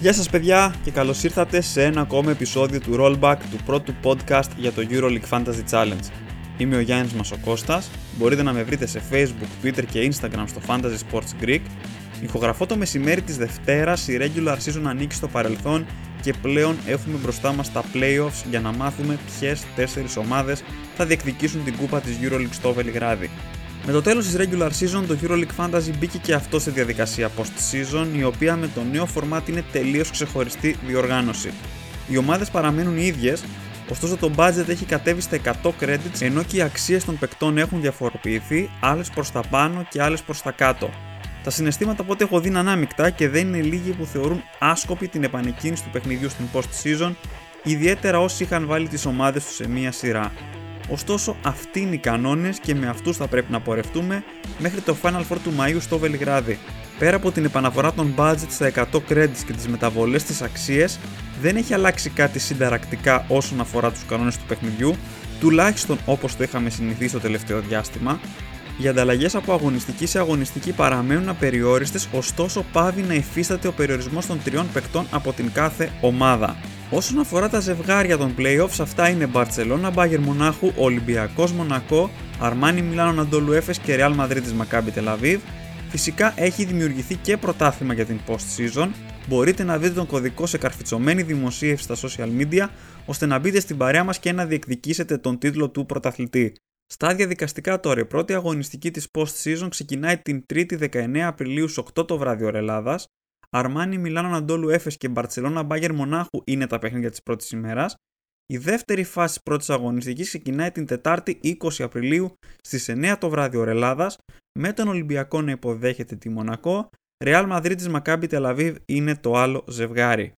Γεια σας παιδιά και καλώς ήρθατε σε ένα ακόμα επεισόδιο του Rollback του πρώτου podcast για το EuroLeague Fantasy Challenge. Είμαι ο Γιάννης Μασοκώστας, μπορείτε να με βρείτε σε Facebook, Twitter και Instagram στο Fantasy Sports Greek. Ηχογραφώ το μεσημέρι της Δευτέρας, η regular season ανήκει στο παρελθόν και πλέον έχουμε μπροστά μας τα playoffs για να μάθουμε ποιες τέσσερις ομάδες θα διεκδικήσουν την κούπα της EuroLeague στο Βελιγράδι. Με το τέλος της regular season το EuroLeague Fantasy μπήκε και αυτό σε διαδικασία post-season η οποία με το νέο format είναι τελείως ξεχωριστή διοργάνωση. Οι ομάδες παραμένουν οι ίδιες, ωστόσο το budget έχει κατέβει στα 100 credits ενώ και οι αξίες των παικτών έχουν διαφοροποιηθεί, άλλες προς τα πάνω και άλλες προς τα κάτω. Τα συναισθήματα από ό,τι έχω δει είναι ανάμεικτα και δεν είναι λίγοι που θεωρούν άσκοπη την επανεκκίνηση του παιχνιδιού στην post-season, ιδιαίτερα όσοι είχαν βάλει τις ομάδες τους σε μία σειρά. Ωστόσο, αυτοί είναι οι κανόνες και με αυτούς θα πρέπει να πορευτούμε μέχρι το Final Four του Μαΐου στο Βελιγράδι. Πέρα από την επαναφορά των budget στα 100 credits και τις μεταβολές στις αξίες, δεν έχει αλλάξει κάτι συνταρακτικά όσον αφορά τους κανόνες του παιχνιδιού, τουλάχιστον όπως το είχαμε συνηθίσει το τελευταίο διάστημα. Οι ανταλλαγές από αγωνιστική σε αγωνιστική παραμένουν απεριόριστες, ωστόσο πάβει να υφίσταται ο περιορισμός των τριών παικτών από την κάθε ομάδα. Όσον αφορά τα ζευγάρια των playoffs, αυτά είναι Barcelona, Bayern Μονάχου, Ολυμπιακός Μονακό, Αρμάνι Μιλάνο Αντόλου Έφες και Real Madrid της Maccabi Tel Aviv. Φυσικά έχει δημιουργηθεί και πρωτάθλημα για την post-season. Μπορείτε να δείτε τον κωδικό σε καρφιτσωμένη δημοσίευση στα social media, ώστε να μπείτε στην παρέα μας και να διεκδικήσετε τον τίτλο του πρωταθλητή. Στα διαδικαστικά τώρα, η πρώτη αγωνιστική της post-season ξεκινάει την 3η 19 Απριλίου 8 το βράδυ ώρα Ελλάδας, Αρμάνι, Μιλάνο, Αντόλου, Έφε και Μπαρσελόνα, Μπάγκερ Μονάχου είναι τα παιχνίδια της πρώτης ημέρας. Η δεύτερη φάση της πρώτης αγωνιστικής ξεκινάει την Τετάρτη 20 Απριλίου στις 9 το βράδυ ώρα Ελλάδας, με τον Ολυμπιακό να υποδέχεται τη Μονακό. Ρεάλ Μαδρίτη Μακάμπι Τελαβίβ είναι το άλλο ζευγάρι.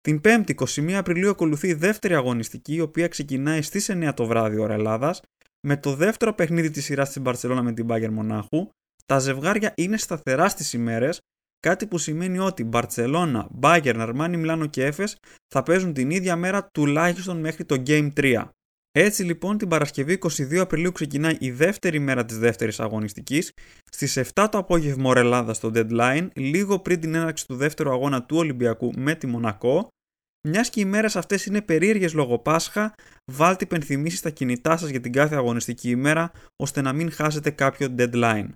Την 5η 21 Απριλίου ακολουθεί η δεύτερη αγωνιστική, η οποία ξεκινάει στις 9 το βράδυ ώρα Ελλάδας, με το δεύτερο παιχνίδι της σειράς στην Μπαρσελόνα με την Μπάγκερ Μονάχου. Τα ζευγάρια είναι σταθερά στις ημέρες, Κάτι που σημαίνει ότι Μπαρτσελώνα, Bayern, Αρμάνι, Μιλάνο και Έφες θα παίζουν την ίδια μέρα τουλάχιστον μέχρι το Game 3. Έτσι λοιπόν την Παρασκευή 22 Απριλίου ξεκινάει η δεύτερη μέρα της δεύτερης αγωνιστικής στις 7 το απόγευμα ώρα Ελλάδα στο deadline, λίγο πριν την έναρξη του δεύτερου αγώνα του Ολυμπιακού με τη Μονακό. Μιας και οι μέρες αυτές είναι περίεργες λόγω Πάσχα, βάλτε υπενθυμίσεις στα κινητά σας για την κάθε αγωνιστική ημέρα ώστε να μην χάσετε κάποιο deadline.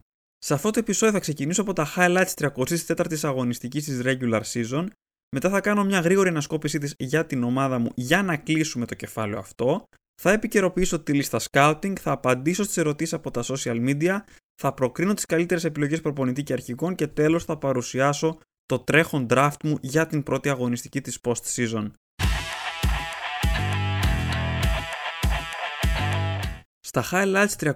Σε αυτό το επεισόδιο θα ξεκινήσω από τα highlights της 34ης αγωνιστικής της regular season, μετά θα κάνω μια γρήγορη ανασκόπησή της για την ομάδα μου για να κλείσουμε το κεφάλαιο αυτό, θα επικαιροποιήσω τη λίστα scouting, θα απαντήσω στις ερωτήσεις από τα social media, θα προκρίνω τις καλύτερες επιλογές προπονητή και αρχικών και τέλος θα παρουσιάσω το τρέχον draft μου για την πρώτη αγωνιστική της post-season. Στα highlights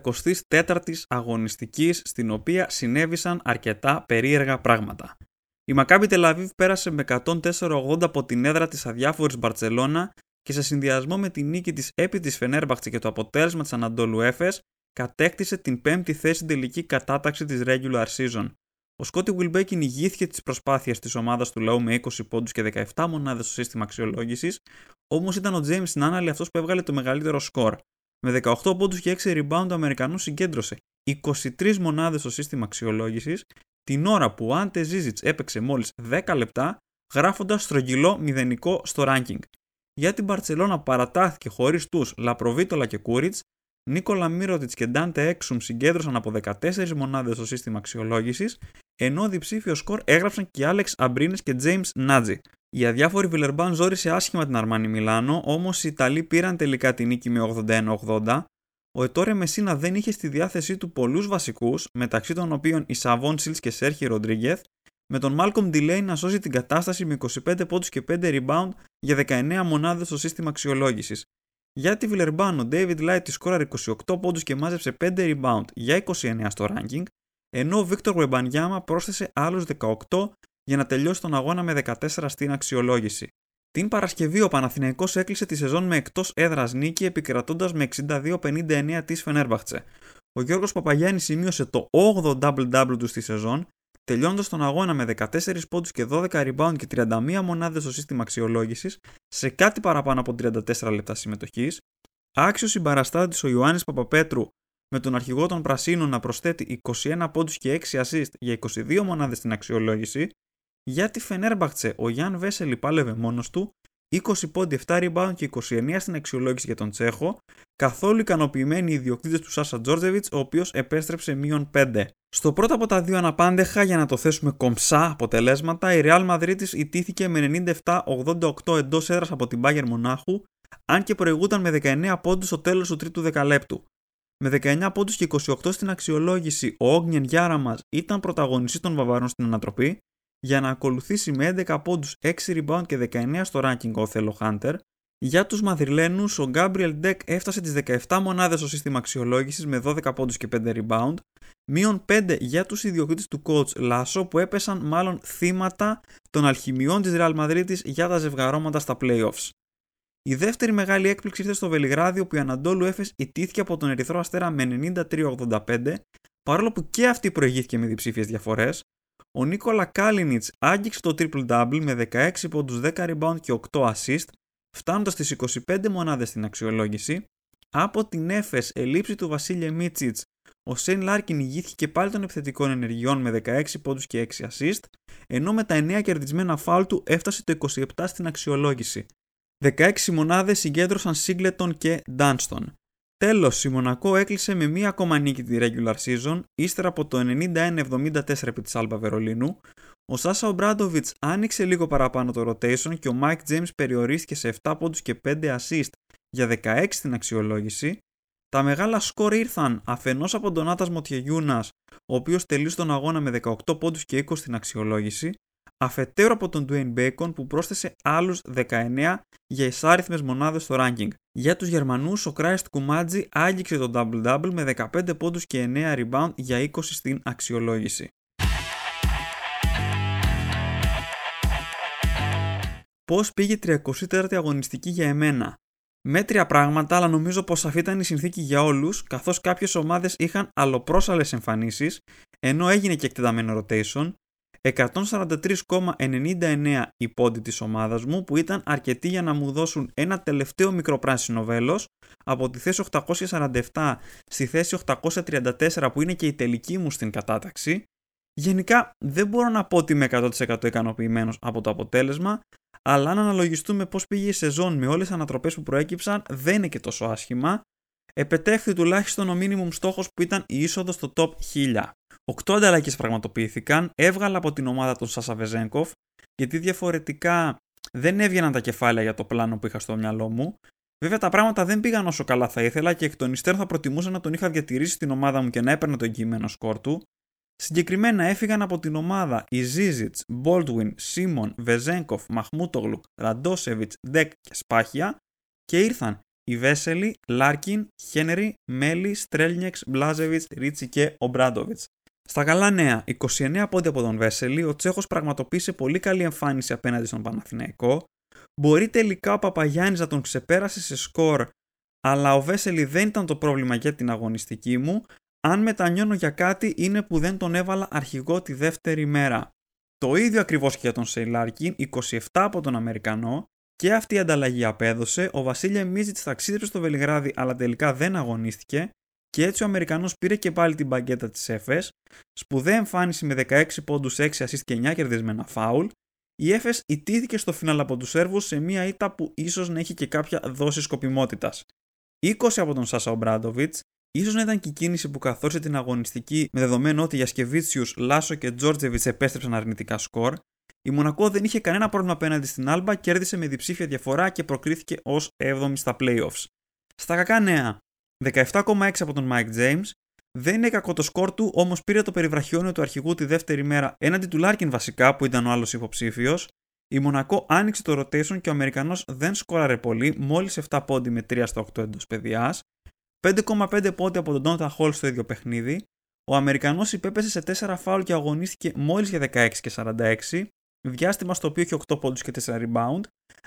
34ης αγωνιστικής στην οποία συνέβησαν αρκετά περίεργα πράγματα. Η Maccabi Tel πέρασε με 104-80 από την έδρα της αδιάφορης Μπαρτσελώνα και σε συνδυασμό με τη νίκη της επί της Φενέρμπαχτση και το αποτέλεσμα της Αναντόλου Έφες κατέκτησε την πέμπτη θέση τελική κατάταξη της regular season. Ο Σκότι Βιλμπέκιν ηγήθηκε τις προσπάθειες της ομάδας του λαού με 20 πόντους και 17 μονάδες στο σύστημα αξιολόγησης, όμως ήταν ο James Νάναλι αυτός που έβγαλε το μεγαλύτερο σκορ. Με 18 πόντους και 6 rebound ο Αμερικανός συγκέντρωσε 23 μονάδες στο σύστημα αξιολόγησης την ώρα που ο Άντε Ζίζιτς έπαιξε μόλις 10 λεπτά γράφοντας στρογγυλό μηδενικό στο ranking. Για την Μπαρτσελώνα παρατάθηκε χωρίς τους Λαπροβίτολα και Κούριτς, Νίκολα Μύρωτιτς και Ντάντε Έξουμ συγκέντρωσαν από 14 μονάδες στο σύστημα αξιολόγησης, ενώ διψήφιος σκορ έγραψαν και Άλεξ Αμπρίνες και James Νάτζι. Η αδιάφορη Βιλερμπάν ζόρισε άσχημα την Αρμάνι Μιλάνο, όμως οι Ιταλοί πήραν τελικά την νίκη με 81-80. Ο Ετόρε Μεσίνα δεν είχε στη διάθεσή του πολλούς βασικούς, μεταξύ των οποίων η Σαβόν Σιλ και Σέρχι Ροντρίγκεθ, με τον Μάλκομ Ντιλέι να σώσει την κατάσταση με 25 πόντους και 5 rebound για 19 μονάδες στο σύστημα αξιολόγησης. Για τη Βιλερμπάν, ο David Light τη σκόραρε 28 πόντους και μάζεψε 5 rebound για 29 στο ranking, ενώ ο Βίκτορ Γουεμπανιάμα πρόσθεσε άλλους 18 για να τελειώσει τον αγώνα με 14 στην αξιολόγηση. Την Παρασκευή ο Παναθηναϊκός έκλεισε τη σεζόν με εκτός έδρας νίκη επικρατώντας με 62-59 της Φενέρμπαχτσε. Ο Γιώργος Παπαγιάννης σημείωσε το 8ο double-double του στη σεζόν, τελειώνοντα τον αγώνα με 14 πόντους και 12 rebound και 31 μονάδες στο σύστημα αξιολόγησης σε κάτι παραπάνω από 34 λεπτά συμμετοχής. Άξιος συμπαραστάτης ο Ιωάννης Παπαπέτρου με τον αρχηγό των Πρασίνων να προσθέτει 21 πόντους και 6 assist για 22 μονάδες στην αξιολόγηση Για τη Φενέρμπαχτσε, ο Γιάν Βέσελη πάλευε μόνος του, 20 πόντι, 7 rebound και 29 στην αξιολόγηση για τον Τσέχο, καθόλου ικανοποιημένοι οι ιδιοκτήτες του Σάσα Τζόρτζεβιτς, ο οποίος επέστρεψε μείον 5. Στο πρώτο από τα δύο αναπάντεχα, για να το θέσουμε κομψά αποτελέσματα, η Real Madrid ιτήθηκε με 97-88 εντός έδρας από την Bayern Μονάχου, αν και προηγούταν με 19 πόντους στο τέλος του τρίτου δεκαλέπτου. Με 19 πόντους και 28 στην αξιολόγηση, ο Όγνιεν Γιάραμα ήταν πρωταγωνιστής των Βαβαρών στην ανατροπή, για να ακολουθήσει με 11 πόντους, 6 rebound και 19 στο ranking ο Θέλο Hunter. Για τους Μαδριλένους, ο Gabriel Deck έφτασε τις 17 μονάδες στο σύστημα αξιολόγησης με 12 πόντους και 5 rebound, μείον 5 για τους ιδιοκτήτες του coach Λάσο που έπεσαν μάλλον θύματα των αλχημιών της Real Madrid για τα ζευγαρώματα στα playoffs. Η δεύτερη μεγάλη έκπληξη ήρθε στο Βελιγράδι όπου η Αναντόλου Έφες ητήθηκε από τον Ερυθρό Αστέρα με 93-85 παρόλο που και αυτή προηγήθηκε με διψήφιες διαφορές ο Νίκολα Κάλινιτς άγγιξε το triple-double με 16 πόντους 10 rebound και 8 assist, φτάνοντας στις 25 μονάδες στην αξιολόγηση. Από την Έφες ελλείψει του Βασίλιε Μίτσιτς, ο Σέιν Λάρκιν ηγήθηκε και πάλι των επιθετικών ενεργειών με 16 πόντους και 6 assist, ενώ με τα 9 κερδισμένα φάουλ του έφτασε το 27 στην αξιολόγηση. 16 μονάδες συγκέντρωσαν Σίγκλετον και Ντάνστον. Τέλος, η Μονακό έκλεισε με μία ακόμα νίκη τη regular season, ύστερα από το 91-74 επί της Άλμπα Βερολίνου. Ο Σάσα Ομπράντοβιτς άνοιξε λίγο παραπάνω το rotation και ο Mike James περιορίστηκε σε 7 πόντους και 5 assist για 16 στην αξιολόγηση. Τα μεγάλα σκορ ήρθαν αφενός από τον Άτας Μοτιεγιούνας, ο οποίος τελείωσε τον αγώνα με 18 πόντους και 20 στην αξιολόγηση, αφετέρου από τον Dwayne Bacon που πρόσθεσε άλλους 19 για εισάριθμες μονάδες στο ranking. Για τους Γερμανούς, ο Christ Κουμάτζη άγγιξε το double-double με 15 πόντους και 9 rebound για 20 στην αξιολόγηση. Πώς πήγε 34η αγωνιστική για εμένα; Μέτρια πράγματα, αλλά νομίζω πως αυτή ήταν η συνθήκη για όλους, καθώς κάποιες ομάδες είχαν αλλοπρόσαλες εμφανίσεις, ενώ έγινε και εκτεταμένο rotation, 143,99 η πόντι της ομάδας μου που ήταν αρκετοί για να μου δώσουν ένα τελευταίο μικρό πράσινο βέλος από τη θέση 847 στη θέση 834 που είναι και η τελική μου στην κατάταξη. Γενικά δεν μπορώ να πω ότι είμαι 100% ικανοποιημένος από το αποτέλεσμα, αλλά αν αναλογιστούμε πώς πήγε η σεζόν με όλες τις ανατροπές που προέκυψαν δεν είναι και τόσο άσχημα. Επετέχθη τουλάχιστον ο minimum στόχος που ήταν η είσοδος στο top 1000. Οκτώ ανταλλαγές πραγματοποιήθηκαν. Έβγαλα από την ομάδα τον Σάσα Βεζέγκοφ, γιατί διαφορετικά δεν έβγαιναν τα κεφάλαια για το πλάνο που είχα στο μυαλό μου. Βέβαια τα πράγματα δεν πήγαν όσο καλά θα ήθελα και εκ των υστέρων θα προτιμούσα να τον είχα διατηρήσει στην ομάδα μου και να έπαιρνα το εγγυημένο σκορ του. Συγκεκριμένα έφυγαν από την ομάδα οι Ζίζιτς, Baldwin, Σίμον, Βεζέγκοφ, Μαχμούτογλου, Ραντόσεβιτς, Ντεκ και Σπάχια και ήρθαν οι Βέσελι, Λάρκιν, Χένρι, Μέλι, Στρέλνιεξ, Μπλάζεβιτς, Ρίτσι και Ομπράντοβιτς. Στα καλά νέα, 29 πόντι από τον Βέσελι, ο Τσέχος πραγματοποίησε πολύ καλή εμφάνιση απέναντι στον Παναθηναϊκό. Μπορεί τελικά ο Παπαγιάννης να τον ξεπέρασε σε σκορ, αλλά ο Βέσελι δεν ήταν το πρόβλημα για την αγωνιστική μου. Αν μετανιώνω για κάτι είναι που δεν τον έβαλα αρχηγό τη δεύτερη μέρα. Το ίδιο ακριβώς και για τον Σεϊλάρκιν, 27 από τον Αμερικανό, και αυτή η ανταλλαγή απέδωσε. Ο Βασίλια Μίζιτ ταξίδεψε στο Βελιγράδι, αλλά τελικά δεν αγωνίστηκε και έτσι ο Αμερικανός πήρε και πάλι την μπαγκέτα της Έφες, σπουδαία εμφάνιση με 16 πόντους 6 assist και 9 κερδισμένα φάουλ, η Έφες ιτήθηκε στο φινάλ από τους Σέρβους σε μια ήττα που ίσως να έχει και κάποια δόση σκοπιμότητας. 20 από τον Σάσα Ομπράντοβιτς, ίσως να ήταν και η κίνηση που καθόρισε την αγωνιστική με δεδομένο ότι Γιασικεβίτσιους, Λάσο και Τζόρτζεβιτς επέστρεψαν αρνητικά σκορ, η Μονακό δεν είχε κανένα πρόβλημα απέναντι στην Άλμπα, κέρδισε με διψήφια διαφορά και προκρίθηκε ως 7η στα playoffs. Στα κακά νέα, 17,6 από τον Mike James. Δεν είναι κακό το σκορ του, όμως πήρε το περιβραχιόνιο του αρχηγού τη δεύτερη μέρα έναντι του Λάρκιν βασικά, που ήταν ο άλλος υποψήφιος. Η Μονακό άνοιξε το rotation και ο Αμερικανός δεν σκόραρε πολύ, μόλις 7 πόντι με 3 στα 8 εντός πεδιάς. 5,5 πόντι από τον Ντόντα Χολ στο ίδιο παιχνίδι. Ο Αμερικανός υπέπεσε σε 4 φάουλ και αγωνίστηκε μόλις για 16 και 46, διάστημα στο οποίο είχε 8 πόντους και 4 rebound.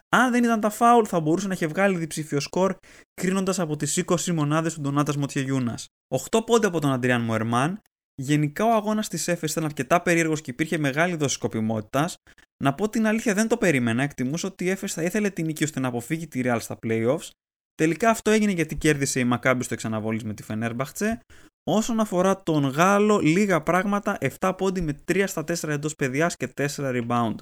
Αν δεν ήταν τα φάουλ, θα μπορούσε να είχε βγάλει διψήφιο σκορ, κρίνοντας από τις 20 μονάδες του Ντονάτας Μοτιεγιούνα. 8 πόντι από τον Αντριάν Μοερμάν. Γενικά ο αγώνας της Έφε ήταν αρκετά περίεργος και υπήρχε μεγάλη δόση σκοπιμότητας. Να πω την αλήθεια, δεν το περίμενα. Εκτιμούσα ότι η Έφε θα ήθελε την νίκη ώστε να αποφύγει τη Real στα playoffs. Τελικά αυτό έγινε γιατί κέρδισε η Μακάμπη στο εξαναβόλης με τη Φενέρμπαχτσε. Όσον αφορά τον Γάλλο, λίγα πράγματα, 7 πόντι με 3 στα 4 εντός παιδιάς και 4 rebound.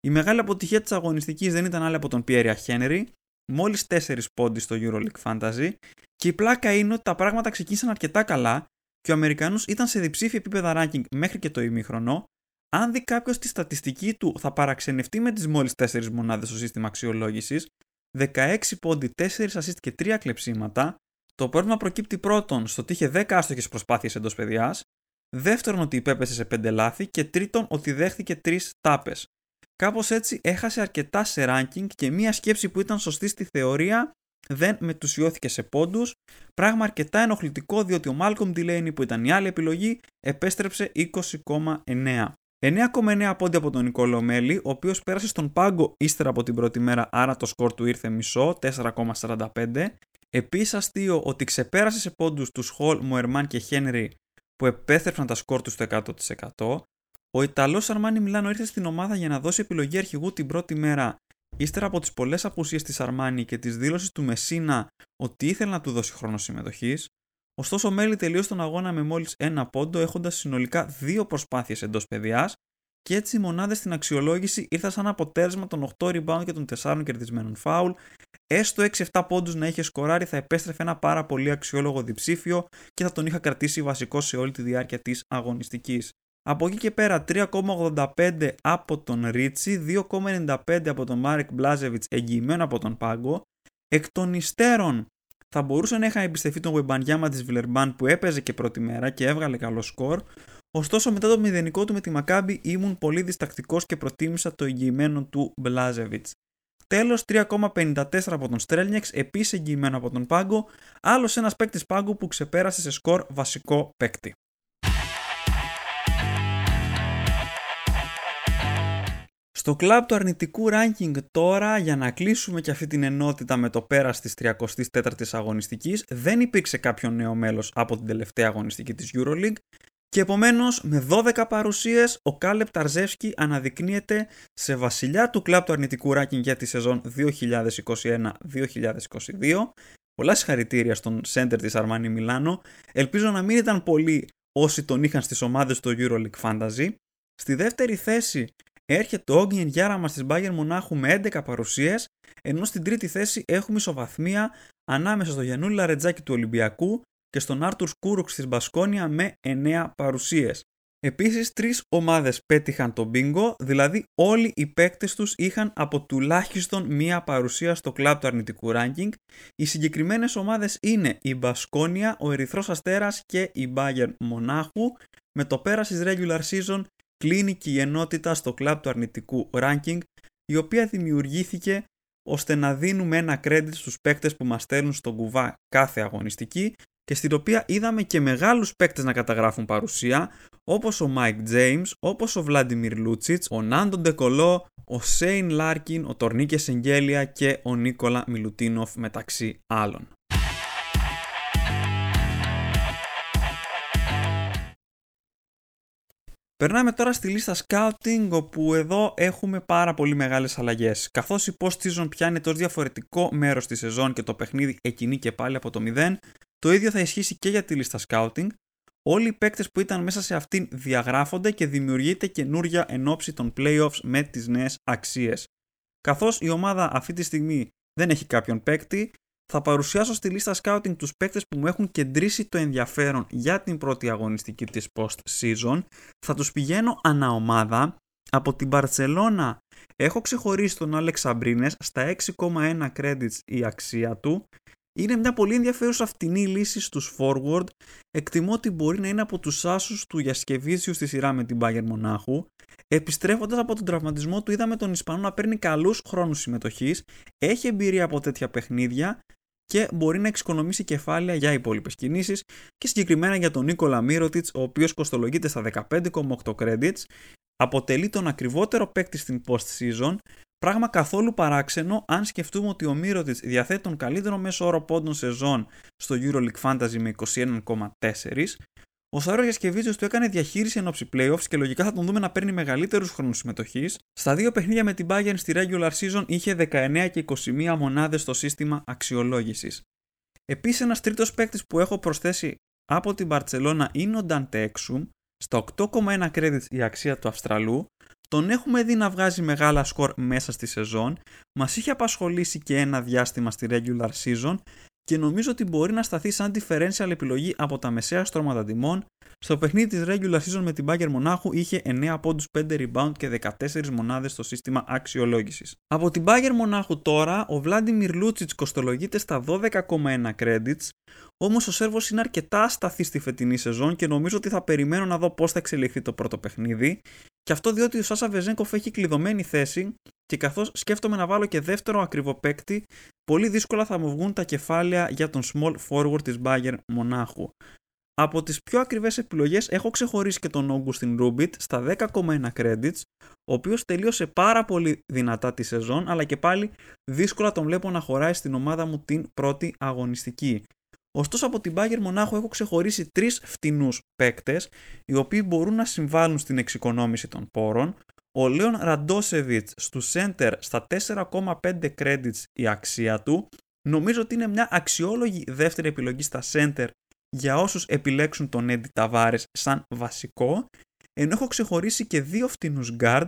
Η μεγάλη αποτυχία της αγωνιστικής δεν ήταν άλλη από τον Pierre Henry, μόλις 4 πόντι στο EuroLeague Fantasy και η πλάκα είναι ότι τα πράγματα ξεκίνησαν αρκετά καλά και ο Αμερικανός ήταν σε διψήφια επίπεδα ranking μέχρι και το ημίχρονο. Αν δει κάποιος τη στατιστική του, θα παραξενευτεί με τις μόλις 4 μονάδες στο σύστημα αξιολόγησης, 16 πόντι, 4 assist και 3 κλεψίματα. Το πρόβλημα προκύπτει πρώτον στο ότι είχε 10 άστοχες προσπάθειες εντός παιδιάς, δεύτερον ότι υπέπεσε σε 5 λάθη και τρίτον ότι δέχτηκε 3 τάπες. Κάπως έτσι έχασε αρκετά σε ranking και μία σκέψη που ήταν σωστή στη θεωρία δεν μετουσιώθηκε σε πόντους. Πράγμα αρκετά ενοχλητικό διότι ο Malcolm Delaney που ήταν η άλλη επιλογή επέστρεψε 20,9. 9,9 πόντια από τον Νικόλο Μέλη, ο οποίος πέρασε στον πάγκο ύστερα από την πρώτη μέρα, άρα το σκορ του ήρθε μισό, 4,45. Επίσης αστείο ότι ξεπέρασε σε πόντους τους Χολ, Μοερμάν και Χένρι που επέστρεψαν τα σκορ τους στο 100%. Ο Ιταλός Αρμάνι Μιλάνο ήρθε στην ομάδα για να δώσει επιλογή αρχηγού την πρώτη μέρα Ύστερα από τις πολλές απουσίες της Αρμάνι και της δήλωσης του Μεσίνα ότι ήθελε να του δώσει χρόνο συμμετοχής, ωστόσο ο Μέλη τελείωσε τον αγώνα με μόλις ένα πόντο, έχοντας συνολικά δύο προσπάθειες εντός παιδιάς και έτσι οι μονάδες στην αξιολόγηση ήρθαν σαν αποτέλεσμα των 8 rebound και των 4 κερδισμένων φάουλ. Έστω 6-7 πόντους να είχε σκοράρει θα επέστρεφε ένα πάρα πολύ αξιόλογο διψήφιο και θα τον είχα κρατήσει βασικό σε όλη τη διάρκεια της αγωνιστικής. Από εκεί και πέρα 3,85 από τον Ρίτσι, 2,95 από τον Μάρικ Μπλάζεβιτς εγγυημένο από τον πάγκο. Εκ των υστέρων θα μπορούσε να είχα εμπιστευτεί τον Γουεμπανιάμα της Βιλερμπάν που έπαιζε και πρώτη μέρα και έβγαλε καλό σκορ. Ωστόσο μετά το μηδενικό του με τη Μακάμπη ήμουν πολύ διστακτικός και προτίμησα το εγγυημένο του Μπλάζεβιτς. Τέλος 3,54 από τον Στρέλνιεξ, επίσης εγγυημένο από τον Πάγκο, άλλος ένας παίκτης Πάγκου που ξεπέρασε σε σκορ βασικό παίκτη. Στο κλαμπ του αρνητικού ranking τώρα, για να κλείσουμε και αυτή την ενότητα με το πέρας της 34ης αγωνιστικής, δεν υπήρξε κάποιο νέο μέλος από την τελευταία αγωνιστική της EuroLeague και επομένως με 12 παρουσίες ο Κάλεπ Ταρζεύσκι αναδεικνύεται σε βασιλιά του κλαμπ του αρνητικού ranking για τη σεζόν 2021-2022. Πολλά συγχαρητήρια στον σέντερ της Αρμάνι Μιλάνο. Ελπίζω να μην ήταν πολλοί όσοι τον είχαν στις ομάδες του EuroLeague Fantasy. Στη δεύτερη θέση έρχεται ο Όγκνιεν Γιάραμαζ της Bayern Μονάχου με 11 παρουσίες, ενώ στην τρίτη θέση έχουμε ισοβαθμία ανάμεσα στο Γιαννούλη Λαρετζάκη του Ολυμπιακού και στον Άρτουρ Σκούρουξ της Μπασκόνια με 9 παρουσίες. Επίσης, τρεις ομάδες πέτυχαν τον μπίνγκο, δηλαδή όλοι οι παίκτες τους είχαν από τουλάχιστον μία παρουσία στο κλαμπ του αρνητικού ranking. Οι συγκεκριμένες ομάδες είναι η Μπασκόνια, ο Ερυθρός Αστέρας και η Bayern Μονάχου. Με το πέρα της regular season κλείνει και η ενότητα στο κλαμπ του αρνητικού ranking, η οποία δημιουργήθηκε ώστε να δίνουμε ένα credit στους παίκτες που μας στέλνουν στον κουβά κάθε αγωνιστική και στην οποία είδαμε και μεγάλους παίκτες να καταγράφουν παρουσία, όπως ο Mike James, όπως ο Vladimir Lucic, ο Nando Ντεκολό, ο Σέιν Λάρκιν, ο Τορνίκε Σενγκέλια και ο Νίκολα Μιλουτίνοφ μεταξύ άλλων. Περνάμε τώρα στη λίστα scouting όπου εδώ έχουμε πάρα πολύ μεγάλες αλλαγές. Καθώς η post-season πιάνει τόσο διαφορετικό μέρος της σεζόν και το παιχνίδι εκκινεί και πάλι από το 0, το ίδιο θα ισχύσει και για τη λίστα scouting. Όλοι οι παίκτες που ήταν μέσα σε αυτήν διαγράφονται και δημιουργείται καινούρια εν ώψη των playoffs με τις νέες αξίες. Καθώς η ομάδα αυτή τη στιγμή δεν έχει κάποιον παίκτη, θα παρουσιάσω στη λίστα scouting τους παίκτες που μου έχουν κεντρήσει το ενδιαφέρον για την πρώτη αγωνιστική της post-season. Θα τους πηγαίνω ανά ομάδα. Από την Μπαρτσελώνα έχω ξεχωρίσει τον Άλεξ Αμπρίνες στα 6,1 credits η αξία του. Είναι μια πολύ ενδιαφέρουσα φτηνή λύση στους forward. Εκτιμώ ότι μπορεί να είναι από τους άσους του Γιασκεβίτσιου στη σειρά με την Bayern Μονάχου. Επιστρέφοντας από τον τραυματισμό του, είδαμε τον Ισπανό να παίρνει καλούς χρόνους συμμετοχής, έχει εμπειρία από τέτοια παιχνίδια και μπορεί να εξοικονομήσει κεφάλαια για υπόλοιπες κινήσεις και συγκεκριμένα για τον Νίκολα Μύρωτιτ, ο οποίος κοστολογείται στα 15,8 credits, αποτελεί τον ακριβότερο παίκτη στην post-season, πράγμα καθόλου παράξενο αν σκεφτούμε ότι ο Μύρωτιτ διαθέτει τον καλύτερο μέσο όρο πόντων σεζόν στο EuroLeague Fantasy με 21,4, ο Σάρο Γιασκεβίτσιο του έκανε διαχείριση εν ώψη playoffs και λογικά θα τον δούμε να παίρνει μεγαλύτερους χρόνους συμμετοχής. Στα δύο παιχνίδια με την Bayern στη regular season είχε 19 και 21 μονάδες στο σύστημα αξιολόγησης. Επίσης, ένας τρίτος παίκτης που έχω προσθέσει Από την Μπαρτσελώνα είναι ο Νταντέξουμ, στα 8,1 credits η αξία του Αυστραλού. Τον έχουμε δει να βγάζει μεγάλα σκορ μέσα στη σεζόν, μας είχε απασχολήσει και ένα διάστημα στη regular season και νομίζω ότι μπορεί να σταθεί σαν differential επιλογή από τα μεσαία στρώματα τιμών. Στο παιχνίδι της regular season με την Bayern Μονάχου είχε 9 πόντους 5 rebound και 14 μονάδες στο σύστημα αξιολόγησης. Από την Bayern Μονάχου τώρα, ο Vladimir Lucic κοστολογείται στα 12,1 credits, όμως ο Σέρβος είναι αρκετά ασταθής στη φετινή σεζόν και νομίζω ότι θα περιμένω να δω πώς θα εξελιχθεί το πρώτο παιχνίδι. Και αυτό διότι ο Σάσα Βεζέγκοφ έχει κλειδωμένη θέση και καθώς σκέφτομαι να βάλω και δεύτερο ακριβό παίκτη, πολύ δύσκολα θα μου βγουν τα κεφάλαια για τον small forward της Bayern Μονάχου. Από τις πιο ακριβές επιλογές έχω ξεχωρίσει και τον Augustin Rubit στα 10,1 credits, ο οποίος τελείωσε πάρα πολύ δυνατά τη σεζόν, αλλά και πάλι δύσκολα τον βλέπω να χωράει στην ομάδα μου την πρώτη αγωνιστική. Ωστόσο από την Bayern Μονάχου έχω ξεχωρίσει τρεις φτηνούς παίκτες, οι οποίοι μπορούν να συμβάλλουν στην εξοικονόμηση των πόρων, ο Λέον Ραντόσεβιτς στου center στα 4,5 credits η αξία του. Νομίζω ότι είναι μια αξιόλογη δεύτερη επιλογή στα center για όσους επιλέξουν τον Έντι Ταβάρες σαν βασικό. Ενώ έχω ξεχωρίσει και δύο φτηνούς guard,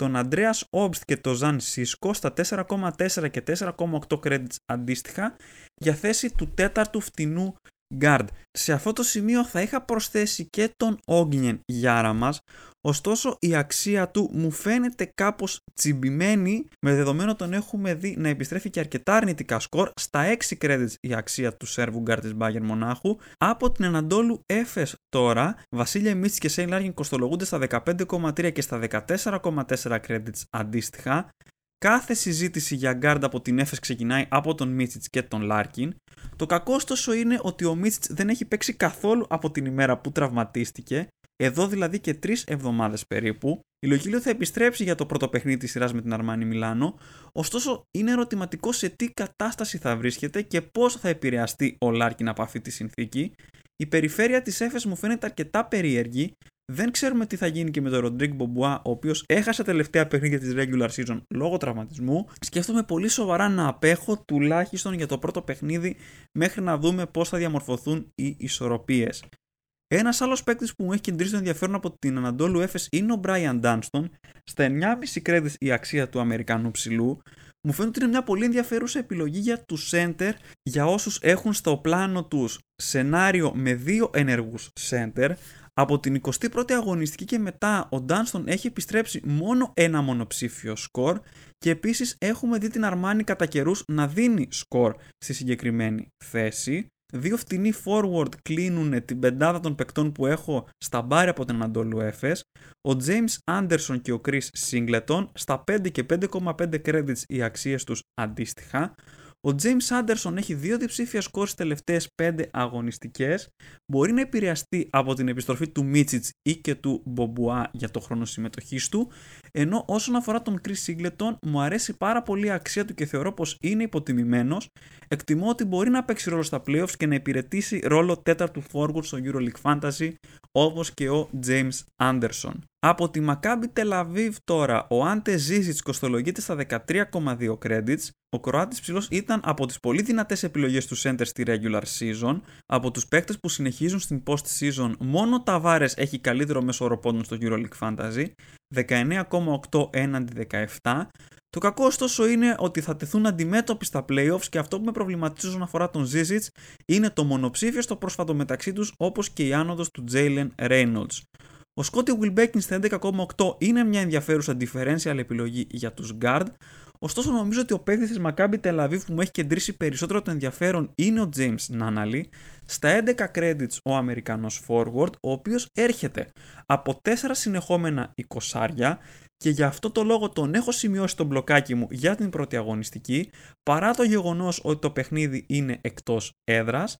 τον Αντρέας Όμπστ και τον Ζαν Σίσκο στα 4,4 και 4,8 credits αντίστοιχα για θέση του τέταρτου φτηνού guard. Σε αυτό το σημείο θα είχα προσθέσει και τον Όγκνιεν Γιάραμαζ, ωστόσο η αξία του μου φαίνεται κάπως τσιμπημένη, με δεδομένο τον έχουμε δει να επιστρέφει και αρκετά αρνητικά σκορ, στα 6 credits η αξία του Σέρβου guard της Bayern Μονάχου, από την Αναντόλου Έφες τώρα, Βασίλιε Μίτσιτς και Σέιν Λάρκιν κοστολογούνται στα 15,3 και στα 14,4 credits αντίστοιχα, Κάθε συζήτηση για γκαρντ από την Έφες ξεκινάει από τον Μίτσιτς και τον Λάρκιν. Το κακό ωστόσο είναι ότι ο Μίτσιτς δεν έχει παίξει καθόλου από την ημέρα που τραυματίστηκε, εδώ δηλαδή και τρεις εβδομάδες περίπου. Η Λογίλιο θα επιστρέψει για το πρώτο παιχνίδι της σειράς με την Αρμάνι Μιλάνο, ωστόσο είναι ερωτηματικό σε τι κατάσταση θα βρίσκεται και πώς θα επηρεαστεί ο Λάρκιν από αυτή τη συνθήκη. Η περιφέρεια της Έφες μου φαίνεται αρκετά περίεργη, δεν ξέρουμε τι θα γίνει και με τον Ροντρίγκ Μπομπουά, ο οποίος έχασε τελευταία παιχνίδια της regular season λόγω τραυματισμού. Σκέφτομαι πολύ σοβαρά να απέχω τουλάχιστον για το πρώτο παιχνίδι μέχρι να δούμε πώς θα διαμορφωθούν οι ισορροπίες. Ένας άλλος παίκτης που μου έχει κεντρήσει το ενδιαφέρον από την Αναντόλου Έφε είναι ο Brian Dunston. Στα 9,5 credits η αξία του Αμερικανού ψηλού. Μου φαίνεται ότι είναι μια πολύ ενδιαφέρουσα επιλογή για του center για όσους έχουν στο πλάνο τους σενάριο με δύο ενεργούς center από την 21η αγωνιστική και μετά ο Ντάνστον έχει επιστρέψει μόνο ένα μονοψήφιο σκορ και επίσης έχουμε δει την Αρμάνη κατά καιρούς να δίνει σκορ στη συγκεκριμένη θέση. Δύο φτηνοί forward κλείνουν την πεντάδα των παικτών που έχω στα μπάρι από την Ανατολού Έφες. Ο James Anderson και ο Chris Singleton στα 5 και 5,5 credits οι αξίες τους αντίστοιχα. Ο James Anderson έχει δύο διψήφια σκορ στις τελευταίες 5 αγωνιστικές. Μπορεί να επηρεαστεί από την επιστροφή του Μίτσιτς ή και του Μπομπουά για το χρόνο συμμετοχής του. Ενώ όσον αφορά τον Chris Singleton, μου αρέσει πάρα πολύ η αξία του και θεωρώ πως είναι υποτιμημένος. Εκτιμώ ότι μπορεί να παίξει ρόλο στα playoffs και να υπηρετήσει ρόλο τέταρτου forward στο EuroLeague Fantasy όπως και ο James Anderson. Από τη Maccabi Tel Aviv τώρα, ο Άντε Ζίζιτς κοστολογείται στα 13,2 credits. Ο Κροάτης ψηλός ήταν από τις πολύ δυνατές επιλογές του center στη regular season. Από τους παίκτες που συνεχίζουν στην post season, μόνο ο Ταβάρες έχει καλύτερο μέσο όρο πόντων στο EuroLeague Fantasy. 19,8 έναντι 17. Το κακό ωστόσο είναι ότι θα τεθούν αντιμέτωποι στα playoffs και αυτό που με προβληματίζει όσον αφορά τον Zizic είναι το μονοψήφιο στο πρόσφατο μεταξύ τους όπως και η άνοδος του Jalen Reynolds. Ο Scotty Wilbekin στα 11,8 είναι μια ενδιαφέρουσα differential επιλογή για τους guard, ωστόσο νομίζω ότι ο παίκτης της Maccabi Tel Aviv που μου έχει κεντρήσει περισσότερο το ενδιαφέρον είναι ο James Nannally, στα 11 credits ο Αμερικανός forward, ο οποίος έρχεται από 4 συνεχόμενα 20 και γι' αυτό το λόγο τον έχω σημειώσει το μπλοκάκι μου για την πρώτη αγωνιστική, παρά το γεγονός ότι το παιχνίδι είναι εκτός έδρας.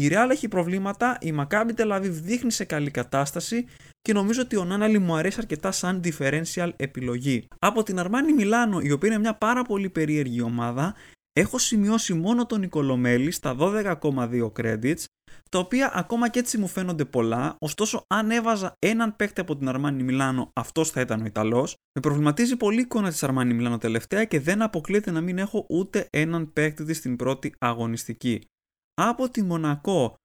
Η Real έχει προβλήματα, η Maccabi Tel Aviv δείχνει σε καλή κατάσταση και νομίζω ότι ο Νάναλι μου αρέσει αρκετά σαν differential επιλογή. Από την Αρμάνι Μιλάνο, η οποία είναι μια πάρα πολύ περίεργη ομάδα, έχω σημειώσει μόνο τον Νικολομέλη στα 12,2 credits, τα οποία ακόμα και έτσι μου φαίνονται πολλά, ωστόσο αν έβαζα έναν παίκτη από την Αρμάνι Μιλάνο, αυτός θα ήταν ο Ιταλός. Με προβληματίζει πολύ η εικόνα της Αρμάνι Μιλάνο τελευταία και δεν αποκλείεται να μην έχω ούτε έναν παίκτη της στην πρώτη αγωνιστική. Από τη Μονακό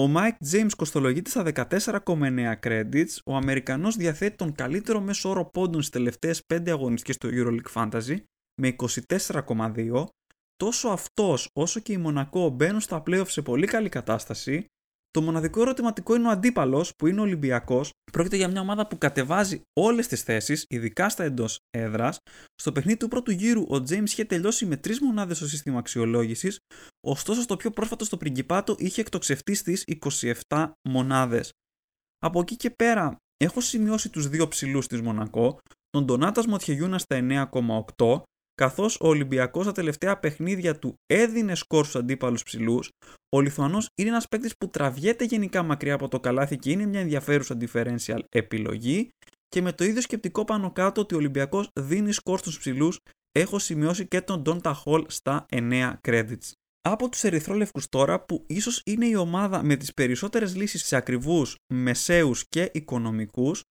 Ο Mike James κοστολογείται στα 14,9 credits. Ο Αμερικανός διαθέτει τον καλύτερο μέσο όρο πόντων στις τελευταίες 5 αγωνιστικές στο EuroLeague Fantasy με 24,2. Τόσο αυτός όσο και η Μονακό μπαίνουν στα playoff σε πολύ καλή κατάσταση το μοναδικό ερωτηματικό είναι ο αντίπαλος, που είναι ο Ολυμπιακός. Πρόκειται για μια ομάδα που κατεβάζει όλες τις θέσεις, ειδικά στα εντός έδρας. Στο παιχνίδι του πρώτου γύρου, ο James είχε τελειώσει με τρεις μονάδες στο σύστημα αξιολόγησης, ωστόσο στο πιο πρόσφατο στο Πριγκιπάτο είχε εκτοξευτεί στις 27 μονάδες. Από εκεί και πέρα, έχω σημειώσει τους δύο ψηλούς της Μονακό, τον Ντονάτας Μοτιεγιούνα στα 9,8 καθώς ο Ολυμπιακός στα τελευταία παιχνίδια του έδινε σκορ στους αντίπαλους ψηλούς, ο Λιθουανός είναι ένας παίκτης που τραβιέται γενικά μακριά από το καλάθι και είναι μια ενδιαφέρουσα differential επιλογή. Και με το ίδιο σκεπτικό πάνω κάτω ότι ο Ολυμπιακός δίνει σκορ στους ψηλούς, έχω σημειώσει και τον Donta Hall στα 9 credits. Από τους Ερυθρόλευκους τώρα, που ίσως είναι η ομάδα με τις περισσότερες λύσεις σε ακριβούς, μεσαίους και οικονομικούς,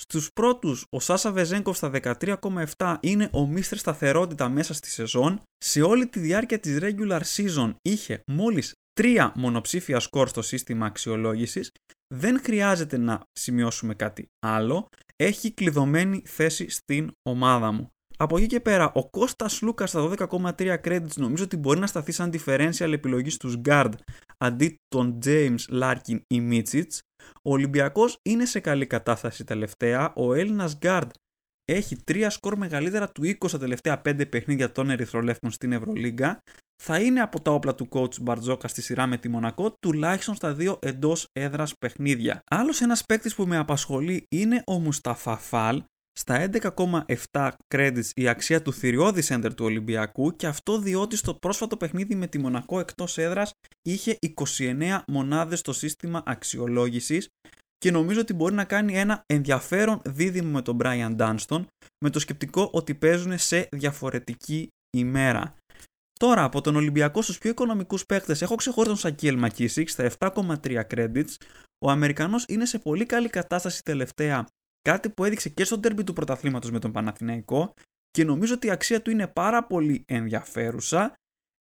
Στους πρώτους, ο Σάσα Βεζέγκοφ στα 13,7 είναι ο μίστερ σταθερότητα μέσα στη σεζόν. Σε όλη τη διάρκεια της regular season είχε μόλις 3 μονοψήφια σκορ στο σύστημα αξιολόγησης. Δεν χρειάζεται να σημειώσουμε κάτι άλλο. Έχει κλειδωμένη θέση στην ομάδα μου. Από εκεί και πέρα, ο Κώστας Λούκας στα 12,3 credits νομίζω ότι μπορεί να σταθεί σαν differential επιλογής στους guard αντί τον James Larkin ή Μίτσιτ. Ο Ολυμπιακός είναι σε καλή κατάσταση τελευταία. Ο Έλληνας Γκάρντ έχει τρία σκορ μεγαλύτερα του 20 στα τελευταία 5 παιχνίδια των Ερυθρολεύκων στην Ευρωλίγκα. Θα είναι από τα όπλα του coach Μπαρτζόκα στη σειρά με τη Μονακό, τουλάχιστον στα δύο εντός έδρας παιχνίδια. Άλλος ένας παίκτης που με απασχολεί είναι ο Μουσταφά Φαλ, στα 11,7 credits η αξία του θηριώδη center του Ολυμπιακού και αυτό διότι στο πρόσφατο παιχνίδι με τη Μονακό εκτός έδρας είχε 29 μονάδες στο σύστημα αξιολόγησης και νομίζω ότι μπορεί να κάνει ένα ενδιαφέρον δίδυμο με τον Brian Dunston με το σκεπτικό ότι παίζουν σε διαφορετική ημέρα. Τώρα από τον Ολυμπιακό στους πιο οικονομικούς παίκτες έχω ξεχωρίσει τον Σακίλ Μακίσικ στα 7,3 credits. Ο Αμερικανός είναι σε πολύ καλή κατάσταση τελευταία Κάτι που έδειξε και στο τέρμπι του πρωταθλήματος με τον Παναθηναϊκό και νομίζω ότι η αξία του είναι πάρα πολύ ενδιαφέρουσα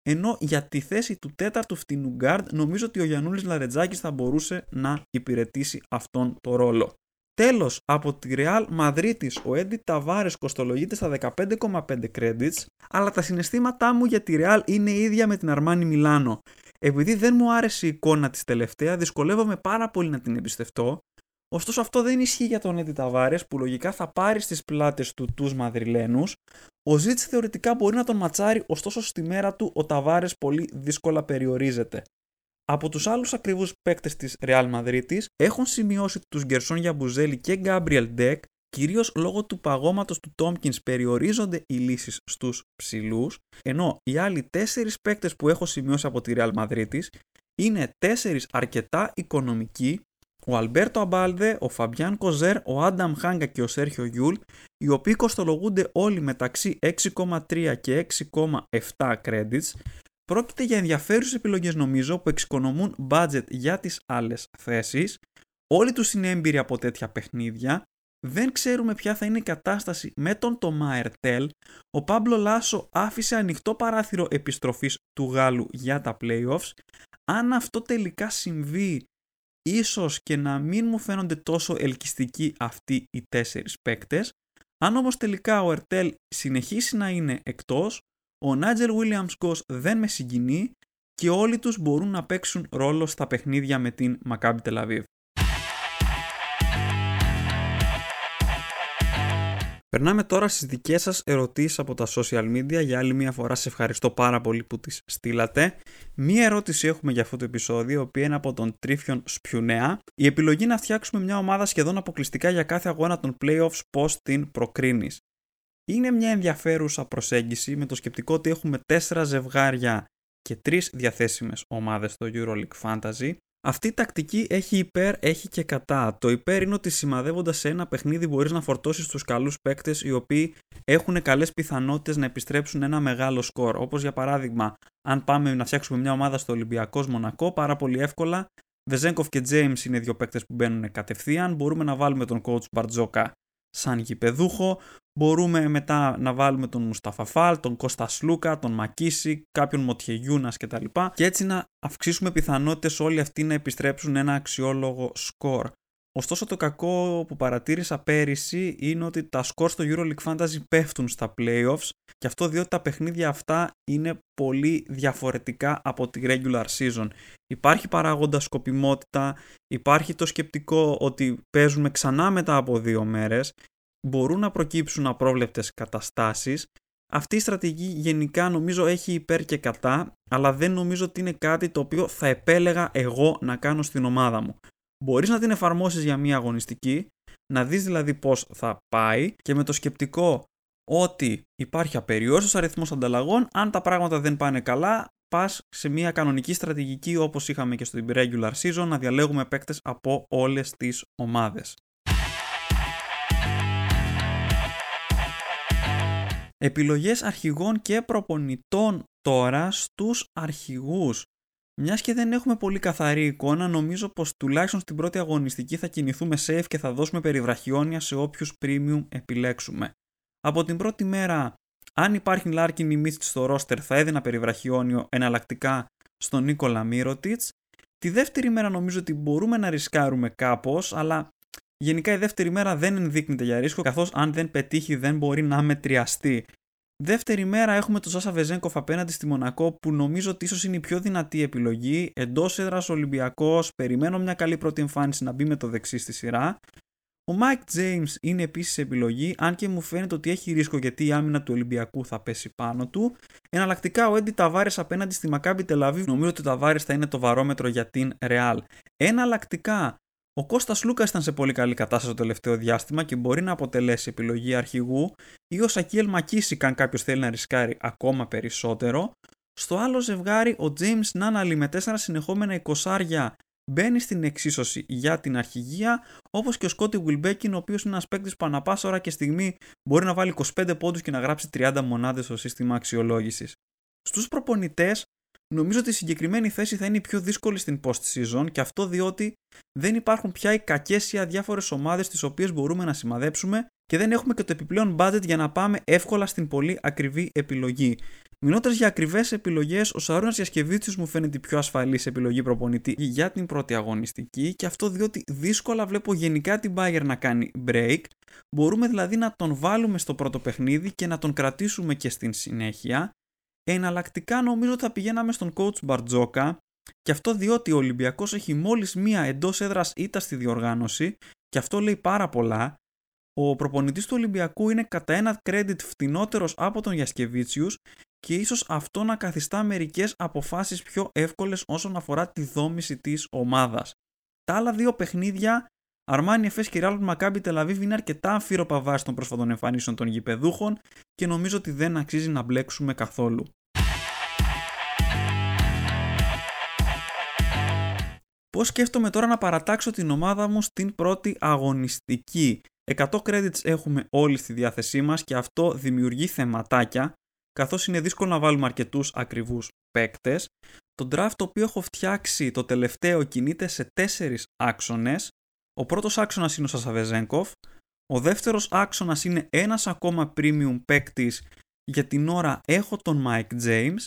ενώ για τη θέση του τέταρτου φτηνού γκαρντ νομίζω ότι ο Γιαννούλης Λαρετζάκης θα μπορούσε να υπηρετήσει αυτόν το ρόλο. Τέλος, από τη Real Μαδρίτης ο Έντι Ταβάρες κοστολογείται στα 15,5 credits, αλλά τα συναισθήματά μου για τη Real είναι ίδια με την Αρμάνι Μιλάνο. Επειδή δεν μου άρεσε η εικόνα της τελευταία, δυσκολεύομαι πάρα πολύ να την εμπιστευτώ Ωστόσο αυτό δεν ισχύει για τον Έντι Ταβάρες που λογικά θα πάρει στις πλάτες του τους Μαδριλένους. Ο Ζίζιτς θεωρητικά μπορεί να τον ματσάρει, ωστόσο στη μέρα του ο Ταβάρες πολύ δύσκολα περιορίζεται. Από τους άλλους ακριβούς παίκτες της Real Madrid έχω σημειώσει τους Γκερσόν Γιαμπουσέλε και Γκάμπριελ Ντεκ, κυρίως λόγω του παγώματος του Τόμπκινς περιορίζονται οι λύσεις στους ψηλούς, ενώ οι άλλοι τέσσερις παίκτες που έχω σημειώσει από τη Real Madrid είναι τέσσερις αρκετά οικονομικοί ο Αλμπέρτο Αμπάλδε, ο Φαμπιάν Κοζέρ, ο Άνταμ Χάγκα και ο Σέρχιο Γιουλ, οι οποίοι κοστολογούνται όλοι μεταξύ 6,3 και 6,7 credits, πρόκειται για ενδιαφέρουσες επιλογές νομίζω που εξοικονομούν budget για τις άλλες θέσεις. Όλοι τους είναι έμπειροι από τέτοια παιχνίδια. Δεν ξέρουμε ποια θα είναι η κατάσταση με τον Τομά Ερτέλ. Ο Πάμπλο Λάσο άφησε ανοιχτό παράθυρο επιστροφής του Γάλλου για τα playoffs. Αν αυτό τελικά συμβεί ίσως και να μην μου φαίνονται τόσο ελκυστικοί αυτοί οι τέσσερις παίκτες. Αν όμως τελικά ο Ερτέλ συνεχίσει να είναι εκτός, ο Νάτζελ Williams Goss δεν με συγκινεί και όλοι τους μπορούν να παίξουν ρόλο στα παιχνίδια με την Maccabi Tel Περνάμε τώρα στις δικές σας ερωτήσεις από τα social media. Για άλλη μια φορά σε ευχαριστώ πάρα πολύ που τις στείλατε. Μία ερώτηση έχουμε για αυτό το επεισόδιο, η οποία είναι από τον Τρίφιον Σπιουνέα. Η επιλογή να φτιάξουμε μια ομάδα σχεδόν αποκλειστικά για κάθε αγώνα των playoffs πώς την προκρίνεις. Είναι μια ενδιαφέρουσα προσέγγιση με το σκεπτικό ότι έχουμε τέσσερα ζευγάρια και τρεις διαθέσιμες ομάδες στο EuroLeague Fantasy αυτή η τακτική έχει υπέρ, έχει και κατά. Το υπέρ είναι ότι σημαδεύοντας σε ένα παιχνίδι μπορείς να φορτώσεις τους καλούς παίκτες οι οποίοι έχουν καλές πιθανότητες να επιστρέψουν ένα μεγάλο σκορ. Όπως για παράδειγμα, αν πάμε να φτιάξουμε μια ομάδα στο Ολυμπιακός Μονακό, πάρα πολύ εύκολα. Βεζέγκοφ και James είναι δύο παίκτες που μπαίνουν κατευθείαν. Μπορούμε να βάλουμε τον coach Μπαρτζόκα σαν γηπεδούχο. Μπορούμε μετά να βάλουμε τον Μουσταφαφάλ, τον Κώστας Σλούκα, τον Μακίση, κάποιον Μοτιεγιούνας κτλ. Και έτσι να αυξήσουμε πιθανότητες όλοι αυτοί να επιστρέψουν ένα αξιόλογο σκορ. Ωστόσο το κακό που παρατήρησα πέρυσι είναι ότι τα σκορ στο EuroLeague Fantasy πέφτουν στα playoffs και αυτό διότι τα παιχνίδια αυτά είναι πολύ διαφορετικά από τη regular season. Υπάρχει παράγοντα σκοπιμότητα, υπάρχει το σκεπτικό ότι παίζουμε ξανά μετά από δύο μέρες, μπορούν να προκύψουν απρόβλεπτες καταστάσεις. Αυτή η στρατηγική γενικά νομίζω έχει υπέρ και κατά, αλλά δεν νομίζω ότι είναι κάτι το οποίο θα επέλεγα εγώ να κάνω στην ομάδα μου. Μπορείς να την εφαρμόσεις για μία αγωνιστική, να δεις δηλαδή πώς θα πάει και με το σκεπτικό ότι υπάρχει απεριόριστος αριθμός ανταλλαγών, αν τα πράγματα δεν πάνε καλά, πας σε μια κανονική στρατηγική όπως είχαμε και στο regular season να διαλέγουμε παίκτες από όλες τις ομάδες. Επιλογές αρχηγών και προπονητών τώρα στους αρχηγούς. Μιας και δεν έχουμε πολύ καθαρή εικόνα, νομίζω πως τουλάχιστον στην πρώτη αγωνιστική θα κινηθούμε safe και θα δώσουμε περιβραχιόνια σε όποιους premium επιλέξουμε. Από την πρώτη μέρα, αν υπάρχει Λάρκιν ή Μίτσιτ στο ρόστερ, θα έδινα περιβραχιόνιο εναλλακτικά στον Νίκολα Μύρωτιτς. Τη δεύτερη μέρα νομίζω ότι μπορούμε να ρισκάρουμε κάπως, αλλά γενικά η δεύτερη μέρα δεν ενδείκνυται για ρίσκο, καθώς αν δεν πετύχει δεν μπορεί να μετριαστεί. Δεύτερη μέρα έχουμε τον Σάσα Βεζέγκοφ απέναντι στη Μονακό που νομίζω ότι ίσως είναι η πιο δυνατή επιλογή. Εντός έδρας Ολυμπιακός, περιμένω μια καλή πρώτη εμφάνιση να μπει με το δεξί στη σειρά. Ο Mike James είναι επίσης επιλογή, αν και μου φαίνεται ότι έχει ρίσκο γιατί η άμυνα του Ολυμπιακού θα πέσει πάνω του. Εναλλακτικά ο Έντι Ταβάρες απέναντι στη Μακάμπι Τελαβή, νομίζω ότι ο Ταβάρε θα είναι το βαρόμετρο για την Real. Εναλλακτικά ο Κώστας Λούκας ήταν σε πολύ καλή κατάσταση το τελευταίο διάστημα και μπορεί να αποτελέσει επιλογή αρχηγού ή ο Σακίελ Μακίση αν κάποιος θέλει να ρισκάρει ακόμα περισσότερο. Στο άλλο ζευγάρι ο James Νάναλι με 4 συνεχόμενα 20 μπαίνει στην εξίσωση για την αρχηγία, όπως και ο Σκότι Βιλμπέκιν, ο οποίος είναι ένας παίκτης που ανα πάσα ώρα και στιγμή μπορεί να βάλει 25 πόντους και να γράψει 30 μονάδες στο σύστημα αξιολόγησης. Στους προπονητές, Νομίζω ότι η συγκεκριμένη θέση θα είναι η πιο δύσκολη στην post-season και αυτό διότι δεν υπάρχουν πια οι κακές ή αδιάφορες ομάδες τις οποίες μπορούμε να σημαδέψουμε και δεν έχουμε και το επιπλέον budget για να πάμε εύκολα στην πολύ ακριβή επιλογή. Μιλώντα για ακριβές επιλογές, ο Σαρούνα Γιασκεβίτσιος μου φαίνεται η πιο ασφαλής επιλογή προπονητή για την πρώτη αγωνιστική και αυτό διότι δύσκολα βλέπω γενικά την Bayern να κάνει break. Μπορούμε δηλαδή να τον βάλουμε στο πρώτο παιχνίδι και να τον κρατήσουμε και στην συνέχεια Εναλλακτικά νομίζω ότι θα πηγαίναμε στον coach Μπαρτζόκα και αυτό διότι ο Ολυμπιακός έχει μόλις μία εντός έδρας ήττα στη διοργάνωση και αυτό λέει πάρα πολλά. Ο προπονητής του Ολυμπιακού είναι κατά ένα credit φτηνότερος από τον Γιασκεβίτσιους και ίσως αυτό να καθιστά μερικές αποφάσεις πιο εύκολες όσον αφορά τη δόμηση της ομάδας. Τα άλλα δύο παιχνίδια Αρμάνι Εφέ και Ράλ Μακάμπι Τελαβίβ είναι αρκετά αμφίροπα βάσει των πρόσφατων εμφανίσεων των γηπεδούχων και νομίζω ότι δεν αξίζει να μπλέξουμε καθόλου. Πώς σκέφτομαι τώρα να παρατάξω την ομάδα μου στην πρώτη αγωνιστική; 100 credits έχουμε όλοι στη διάθεσή μας και αυτό δημιουργεί θεματάκια, καθώς είναι δύσκολο να βάλουμε αρκετούς ακριβούς παίκτες. Το draft το οποίο έχω φτιάξει το τελευταίο κινείται σε τέσσερις άξονες, ο πρώτος άξονας είναι ο Σασαβεζέγκοφ, ο δεύτερος άξονας είναι ένας ακόμα premium παίκτης για την ώρα έχω τον Mike James,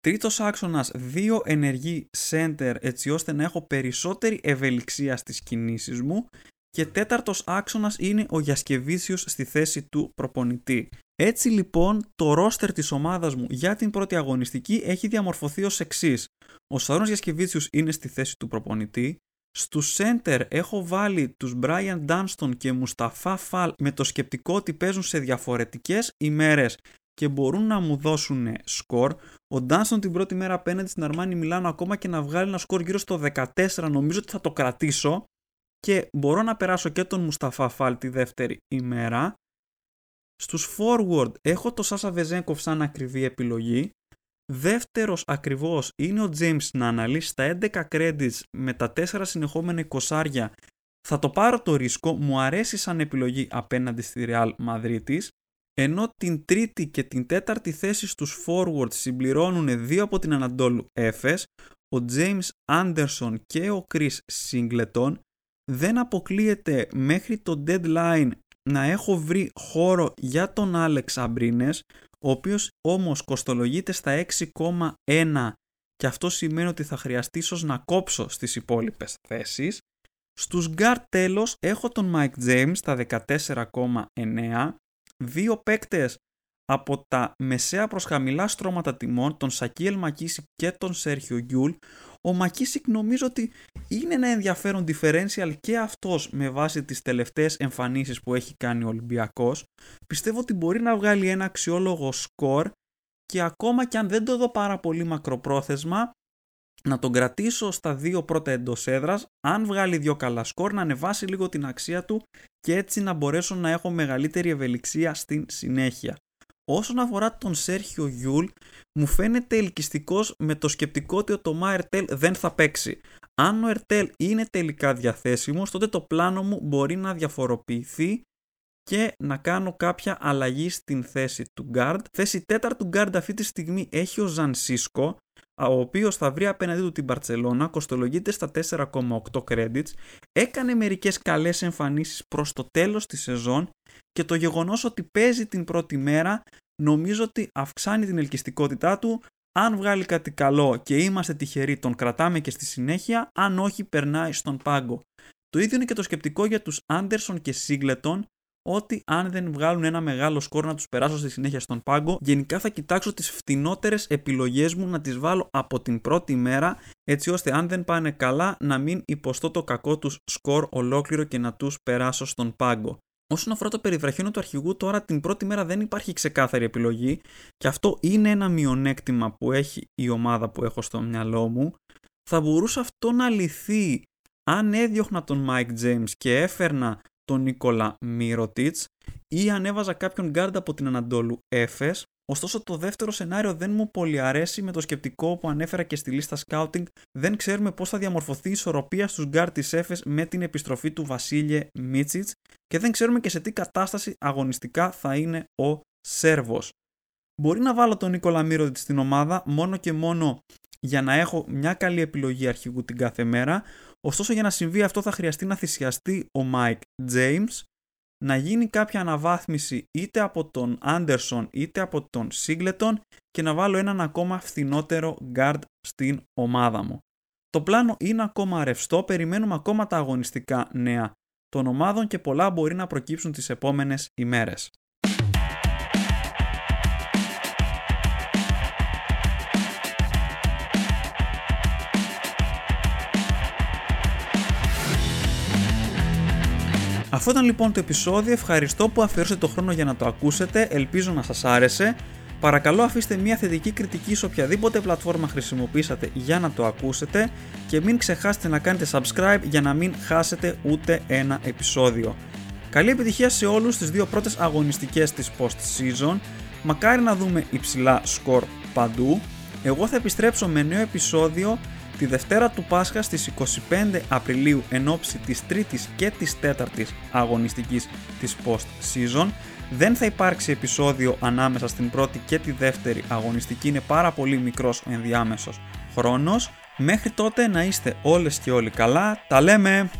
τρίτος άξονας δύο ενεργοί center έτσι ώστε να έχω περισσότερη ευελιξία στις κινήσεις μου και τέταρτος άξονας είναι ο Γιασκεβίσιος στη θέση του προπονητή. Έτσι λοιπόν το ρόστερ της ομάδας μου για την πρώτη αγωνιστική έχει διαμορφωθεί ως εξής. Ο Σαρώνας Γιασκεβίτσιος είναι στη θέση του προπονητή, Στου center έχω βάλει τους Brian Dunston και Mustafa Fall με το σκεπτικό ότι παίζουν σε διαφορετικές ημέρες και μπορούν να μου δώσουν σκορ. Ο Dunston την πρώτη μέρα απέναντι στην Αρμάνι Μιλάνο ακόμα και να βγάλει ένα σκορ γύρω στο 14 νομίζω ότι θα το κρατήσω και μπορώ να περάσω και τον Mustafa Fall τη δεύτερη ημέρα. Στους forward έχω το Sasa Vezenkov σαν ακριβή επιλογή Δεύτερος ακριβώς είναι ο James Nannally στα 11 credits με τα 4 συνεχόμενα 20 θα το πάρω το ρίσκο, μου αρέσει σαν επιλογή απέναντι στη Real Madrid ενώ την τρίτη και την τέταρτη θέση στους forwards συμπληρώνουν δύο από την Ανατόλου Έφες, ο James Anderson και ο Chris Singleton, δεν αποκλείεται μέχρι το deadline να έχω βρει χώρο για τον Άλεξ Αμπρίνες, ο οποίος όμως κοστολογείται στα 6,1 και αυτό σημαίνει ότι θα χρειαστεί ίσως να κόψω στις υπόλοιπες θέσεις. Στους γκαρντ τέλος έχω τον Mike James στα 14,9, δύο παίκτες από τα μεσαία προς χαμηλά στρώματα τιμών, τον Σακίλ ΜακΚίσικ και τον Σέρχιο Γιούλ, ο ΜακΚίσικ νομίζω ότι είναι ένα ενδιαφέρον differential και αυτός με βάση τις τελευταίες εμφανίσεις που έχει κάνει ο Ολυμπιακός. Πιστεύω ότι μπορεί να βγάλει ένα αξιόλογο σκορ και ακόμα και αν δεν το δω πάρα πολύ μακροπρόθεσμα, να τον κρατήσω στα δύο πρώτα εντός έδρας, αν βγάλει δύο καλά σκορ, να ανεβάσει λίγο την αξία του και έτσι να μπορέσω να έχω μεγαλύτερη ευελιξία στην συνέχεια. Όσον αφορά τον Σέρχιο Γιούλ, μου φαίνεται ελκυστικός με το σκεπτικό ότι ο Τομά Ερτέλ δεν θα παίξει. Αν ο Ερτέλ είναι τελικά διαθέσιμος, τότε το πλάνο μου μπορεί να διαφοροποιηθεί και να κάνω κάποια αλλαγή στην θέση του guard. Θέση τέταρτου guard αυτή τη στιγμή έχει ο Ζανσίσκο, ο οποίος θα βρει απέναντί του την Μπαρτσελώνα, κοστολογείται στα 4,8 credits, έκανε μερικές καλές εμφανίσεις προς το τέλος της σεζόν και το γεγονός ότι παίζει την πρώτη μέρα νομίζω ότι αυξάνει την ελκυστικότητά του αν βγάλει κάτι καλό και είμαστε τυχεροί τον κρατάμε και στη συνέχεια, αν όχι περνάει στον πάγκο. Το ίδιο είναι και το σκεπτικό για τους Άντερσον και Σίγκλετον, ότι αν δεν βγάλουν ένα μεγάλο σκορ να τους περάσω στη συνέχεια στον πάγκο, γενικά θα κοιτάξω τις φτηνότερες επιλογές μου να τις βάλω από την πρώτη μέρα, έτσι ώστε αν δεν πάνε καλά να μην υποστώ το κακό τους σκορ ολόκληρο και να τους περάσω στον πάγκο. Όσον αφορά το περιβραχιόνιο του αρχηγού, τώρα την πρώτη μέρα δεν υπάρχει ξεκάθαρη επιλογή και αυτό είναι ένα μειονέκτημα που έχει η ομάδα που έχω στο μυαλό μου. Θα μπορούσε αυτό να λυθεί αν έδιωχνα τον Mike James και έφερνα τον Νίκολα Μίροτιτς ή αν έβαζα κάποιον γκαρντ από την Αναντόλου Έφες. Ωστόσο το δεύτερο σενάριο δεν μου πολύ αρέσει με το σκεπτικό που ανέφερα και στη λίστα scouting. Δεν ξέρουμε πώς θα διαμορφωθεί η ισορροπία στους γκαρντ της Έφες με την επιστροφή του Βασίλιε Μίτσιτς και δεν ξέρουμε και σε τι κατάσταση αγωνιστικά θα είναι ο Σέρβος. Μπορεί να βάλω τον Νίκολα Μίροτιτς στην ομάδα μόνο και μόνο για να έχω μια καλή επιλογή αρχηγού την κάθε μέρα, Ωστόσο για να συμβεί αυτό θα χρειαστεί να θυσιαστεί ο Mike James, να γίνει κάποια αναβάθμιση είτε από τον Anderson είτε από τον Singleton και να βάλω έναν ακόμα φθηνότερο guard στην ομάδα μου. Το πλάνο είναι ακόμα ρευστό, περιμένουμε ακόμα τα αγωνιστικά νέα των ομάδων και πολλά μπορεί να προκύψουν τις επόμενες ημέρες. Αυτό ήταν λοιπόν το επεισόδιο. Ευχαριστώ που αφιέρωσετε το χρόνο για να το ακούσετε. Ελπίζω να σας άρεσε. Παρακαλώ αφήστε μια θετική κριτική σε οποιαδήποτε πλατφόρμα χρησιμοποιήσατε για να το ακούσετε και μην ξεχάσετε να κάνετε subscribe για να μην χάσετε ούτε ένα επεισόδιο. Καλή επιτυχία σε όλους τις δύο πρώτες αγωνιστικές της post-season. Μακάρι να δούμε υψηλά σκορ παντού. Εγώ θα επιστρέψω με νέο επεισόδιο τη Δευτέρα του Πάσχα στις 25 Απριλίου εν ώψη της τρίτης και της τέταρτης αγωνιστικής της post-season. Δεν θα υπάρξει επεισόδιο ανάμεσα στην πρώτη και τη δεύτερη αγωνιστική, είναι πάρα πολύ μικρός ο ενδιάμεσος χρόνος. Μέχρι τότε να είστε όλες και όλοι καλά, τα λέμε!